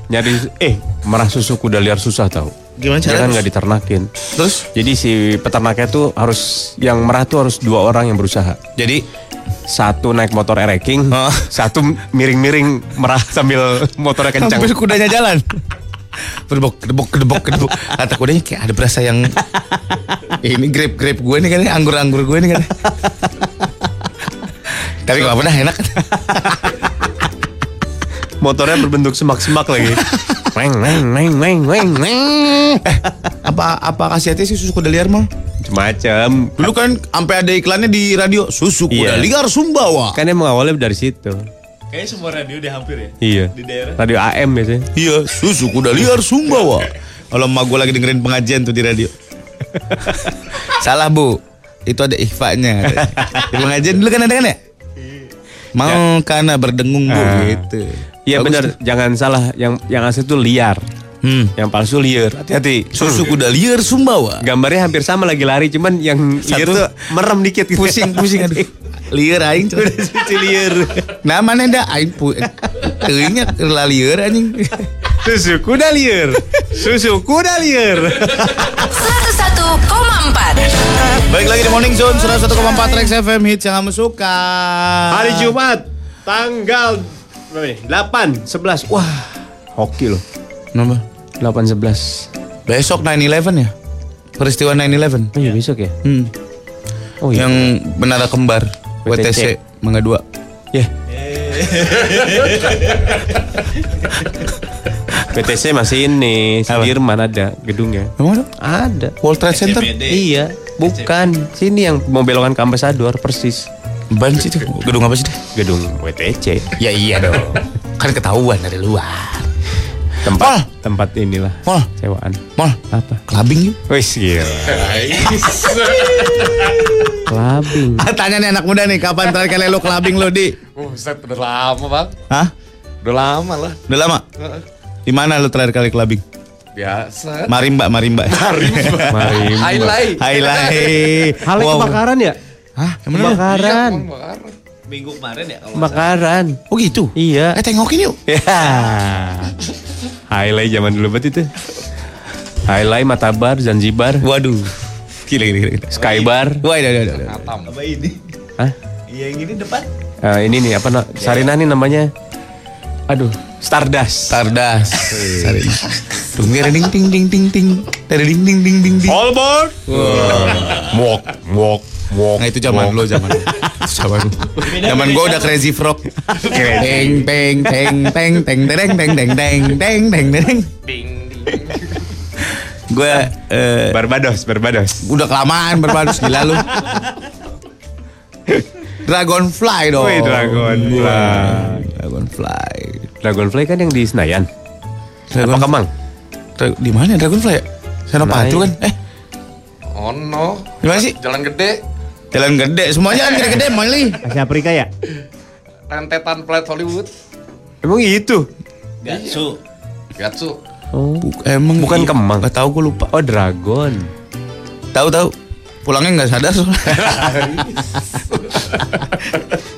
Nyari eh merah susu kuda liar susah tau. Gimana kan caranya? nggak diternakin. Terus? Jadi si peternaknya tuh harus yang merah tuh harus dua orang yang berusaha. Jadi Satu naik motor ereking, Oh. satu miring-miring merah sambil motornya kencang. Hampir kudanya jalan. Kedebok, kedebok, kedebok, kedebok. Kata kudanya kayak ada berasa yang ini grape grape gue nih kan, anggur anggur gue nih kan. Tapi gak apa-apa dah enak. Motornya berbentuk semak-semak lagi. Weng, weng, weng, weng, weng, weng. apa apa khasiatnya sih susu kuda liar mal? Macam. Dulu kan sampai ada iklannya di radio susu kuda Iya. liar Sumbawa. Kan emang awalnya dari situ. Kayaknya semua radio deh hampir ya. Iya. Di daerah. Radio AM biasanya. Iya, susu kuda liar Sumbawa. *laughs* Kalau emak gue lagi dengerin pengajian tuh di radio. *laughs* Salah bu, itu ada ikhfanya. Di pengajian dulu kan ada kan ya? Mau karena berdengung bu Ah. gitu. Iya benar, jangan salah. Yang yang asli itu liar. Hmm. Yang palsu liar. Hati-hati. Susu kuda liar Sumbawa. Gambarnya hampir sama lagi lari, cuman yang liar Satu tuh merem dikit gitu. Pusing pusing aduh. *laughs* Liar aing coba. *laughs* Susu liar. Nah mana dah aing pu Teuingnya lah liar anjing. *laughs* Susu kuda liar. Susu kuda liar. 101,4 Baik lagi di Morning Zone 101,4 Rex FM hits yang kamu suka. Hari Jumat tanggal berapa nih? 8 11. Wah, hoki loh. Kenapa? 8 11. Besok 9/11 ya? Peristiwa 9/11. Oh iya besok ya? Hmm. Oh iya. Yang menara kembar WTC, WTC. Mangga 2. Ya. PTC masih ini, Sudirman ada gedungnya. Emang ada? Ada. World Trade Center? Iya, bukan. Sini yang mau belokan ke Ambasador persis. Ban sih itu. Gedung apa sih? Gedung WTC. Ya iya dong. *laughs* kan ketahuan dari luar. Tempat Mal. tempat inilah Mal, sewaan. mal. Apa? Clubbing yuk. Wis gila. *laughs* Clubbing. Tanya nih anak muda nih, kapan terakhir kali lo clubbing lo di? Buset, udah lama bang. Hah? Udah lama lah. Udah lama? Di mana lo terakhir kali clubbing? Biasa. Marimba, Marimba. Mari. *laughs* Highlight. Highlight. Hal Wow. kebakaran ya? Hah? Yang bener? Kebakaran. Minggu kemarin ya kalau Kebakaran. Oh gitu? Iya. Eh tengokin yuk. Ya. *laughs* Highlight zaman dulu banget itu. Highlight Matabar, Zanzibar, Waduh. Gila, gila, gila. Skybar. Wah, udah, udah. Atam. Apa ini? Hah? Iya yang ini depan. Eh, ini nih apa na- Sarina nih namanya? Aduh, Stardust. Stardust. Sarina. Tunggu ding ding ding ding ding. Dari ding ding ding ding ding. All aboard. Walk, walk, walk. Nah itu zaman lo zaman. Zaman. Zaman gue udah crazy frog. Teng teng teng teng teng teng teng teng teng teng teng teng. Gue eh, Barbados, Barbados. udah kelamaan berbaris gila lu. Dragonfly dong. Wih, Dragonfly. Dragonfly. Dragonfly kan yang di Senayan. Dragon, Apa Kemang? Dra- di mana Dragonfly ya? Senopati kan? Eh, Oh no. di mana sih? Jalan gede. Jalan gede, semuanya kan gede-gede, *laughs* Molly. Asia Afrika ya? Rentetan plat Hollywood. Emang gitu? Gatsu. Gatsu. Oh. Buk- emang Bukan iya. Kemang. Gak tahu gue lupa. Oh, Dragon. Tahu tahu. Pulangnya nggak sadar soalnya. *laughs*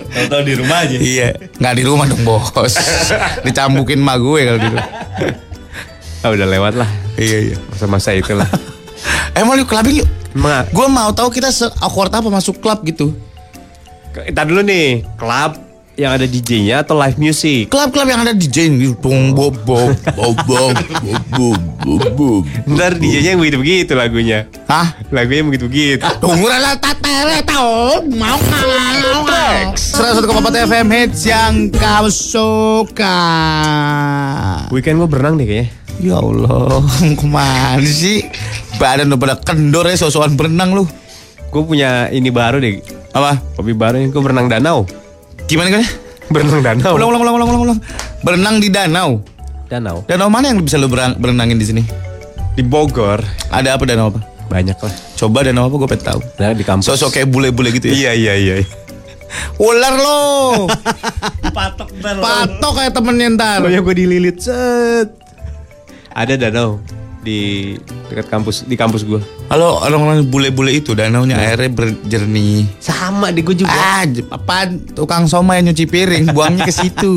Tahu-tahu di rumah aja. iya, nggak di rumah dong bos. *laughs* Dicambukin ma gue kalau di rumah. Ah, udah lewat lah. Iya iya. Masa-masa itulah. Emang yuk clubbing yuk. Gue mau tahu kita se awkward apa masuk klub gitu. Kita dulu nih, klub yang ada DJ-nya atau live music? Klub-klub yang ada DJ bong bob bob bob bob bob Ntar DJ-nya yang begitu begitu lagunya. Hah? Lagunya begitu begitu. Ah, Tungguran lah tatere tau oh, mau kalah. Seratus satu koma FM hits yang kau suka. Weekend gue berenang nih kayaknya. Ya Allah, *laughs* ke mana sih? Badan udah pada kendor ya sosokan berenang lu. Gue punya ini baru deh. Apa? Hobi baru yang gue berenang danau. Gimana kan? Berenang danau. Ulang, ulang, ulang, ulang, ulang, ulang. Berenang di danau. Danau. Danau mana yang bisa lu berang- berenangin di sini? Di Bogor. Ada apa danau apa? Banyak lah. Coba danau apa gue pengen tahu. Nah, di kampus. Sosok kayak bule-bule gitu ya. Iya, iya, iya. Ular lo. *laughs* Patok ntar. Patok kayak temennya ntar. Pokoknya gue dililit set. Ada danau di dekat kampus di kampus gue. Kalau orang-orang bule-bule itu danaunya airnya berjernih. Sama di gue juga. Ah, apaan? Tukang somai nyuci piring, buangnya ke situ.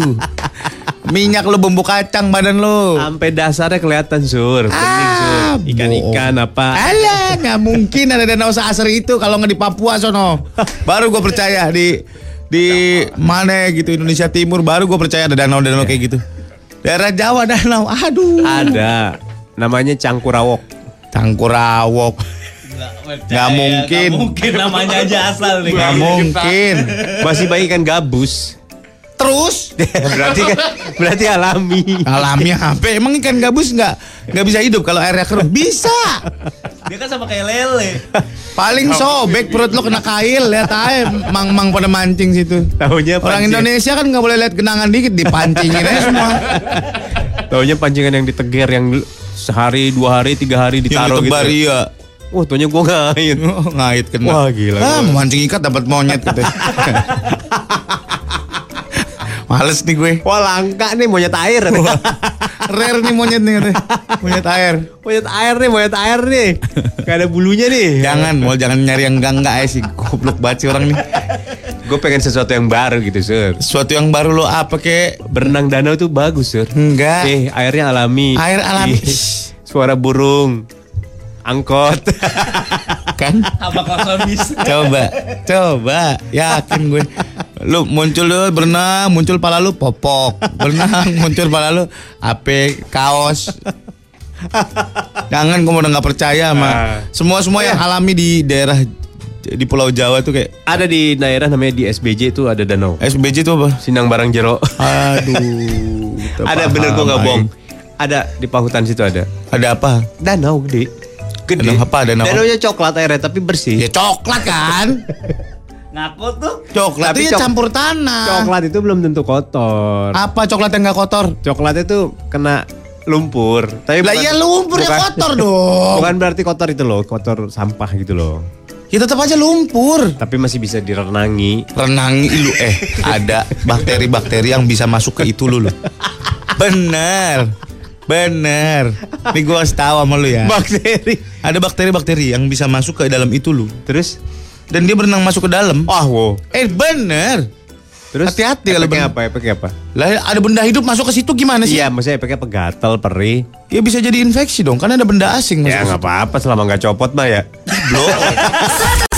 *laughs* Minyak lo bumbu kacang badan lo. Sampai dasarnya kelihatan sur. Bening sur. Ah, Ikan-ikan apa? Alah, nggak mungkin ada danau seasri itu kalau nggak di Papua sono. *laughs* Baru gue percaya di di mana gitu Indonesia Timur baru gue percaya ada danau-danau kayak gitu. Daerah Jawa danau, aduh. Ada. Namanya Cangkurawok. Cangkurawok. Nggak mungkin. Nggak mungkin namanya aja asal nih. Nggak mungkin. Masih baik ikan gabus. Terus berarti kan berarti alami. alami apa? Emang ikan gabus nggak nggak bisa hidup kalau airnya keruh? Bisa. Dia kan sama kayak lele. *laughs* Paling sobek perut lo kena kail lihat aja mang-mang pada mancing situ. Tahunya Orang pancing- Indonesia kan nggak boleh lihat genangan dikit dipancingin aja semua. Tahunya pancingan yang diteger yang sehari, dua hari, tiga hari Yang ditaruh ditebar gitu. iya. Wah, tahunya gue ngait. *laughs* Oh, ngait kena. Wah, gila. Ah, mau mancing ikat dapat monyet gitu. *laughs* Males nih gue. Wah langka nih monyet air. Rare nih monyet nih katanya. Monyet air. monyet air nih, monyet air nih. Gak ada bulunya nih. Jangan, mau jangan nyari yang enggak enggak aja sih. Goblok banget sih orang nih. Gue pengen sesuatu yang baru gitu, Sur. Sesuatu yang baru lo apa kek? Berenang danau tuh bagus, Sur. Enggak. Eh, airnya alami. Air alami. Suara burung. Angkot. Kan? Apa kosong bisa? Coba, coba, yakin gue. Lu muncul lu berenang, muncul pala lu popok. Berenang, *laughs* muncul pala lu ape kaos. Jangan kamu udah nggak percaya sama Ah. semua semua yang alami di daerah di Pulau Jawa tuh kayak Ada di daerah namanya di SBJ itu ada danau. SBJ tuh apa? Sinang Barang Jero. Aduh. *laughs* ada bener gue nggak bohong. Ada di Pahutan situ ada. Ada apa? Danau gede. Gede. Danau apa? Danau apa? Danaunya coklat airnya tapi bersih. Ya coklat kan? *laughs* Ngaku tuh. Coklat Tapi itu ya cok- campur tanah. Coklat itu belum tentu kotor. Apa coklat yang nggak kotor? Coklatnya tuh kena lumpur. Tapi Lah iya lumpur ya bukan- kotor *laughs* dong. Bukan berarti kotor itu loh, kotor sampah gitu loh. Ya tetap aja lumpur. Tapi masih bisa direnangi. renangi lu eh ada bakteri-bakteri yang bisa masuk ke itu lu. lu. Bener. Bener. Nih gua kasih tahu sama lu ya. Bakteri. Ada bakteri-bakteri yang bisa masuk ke dalam itu lu. Terus? Dan dia berenang masuk ke dalam. Wah, wow. Eh bener. Terus Hati-hati kalau ben- apa? Efeknya apa? Lah ada benda hidup masuk ke situ gimana sih? Iya, maksudnya efeknya pegatal, perih. Ya bisa jadi infeksi dong, kan ada benda asing masuk Ya nggak apa-apa selama nggak copot mah ya. *laughs*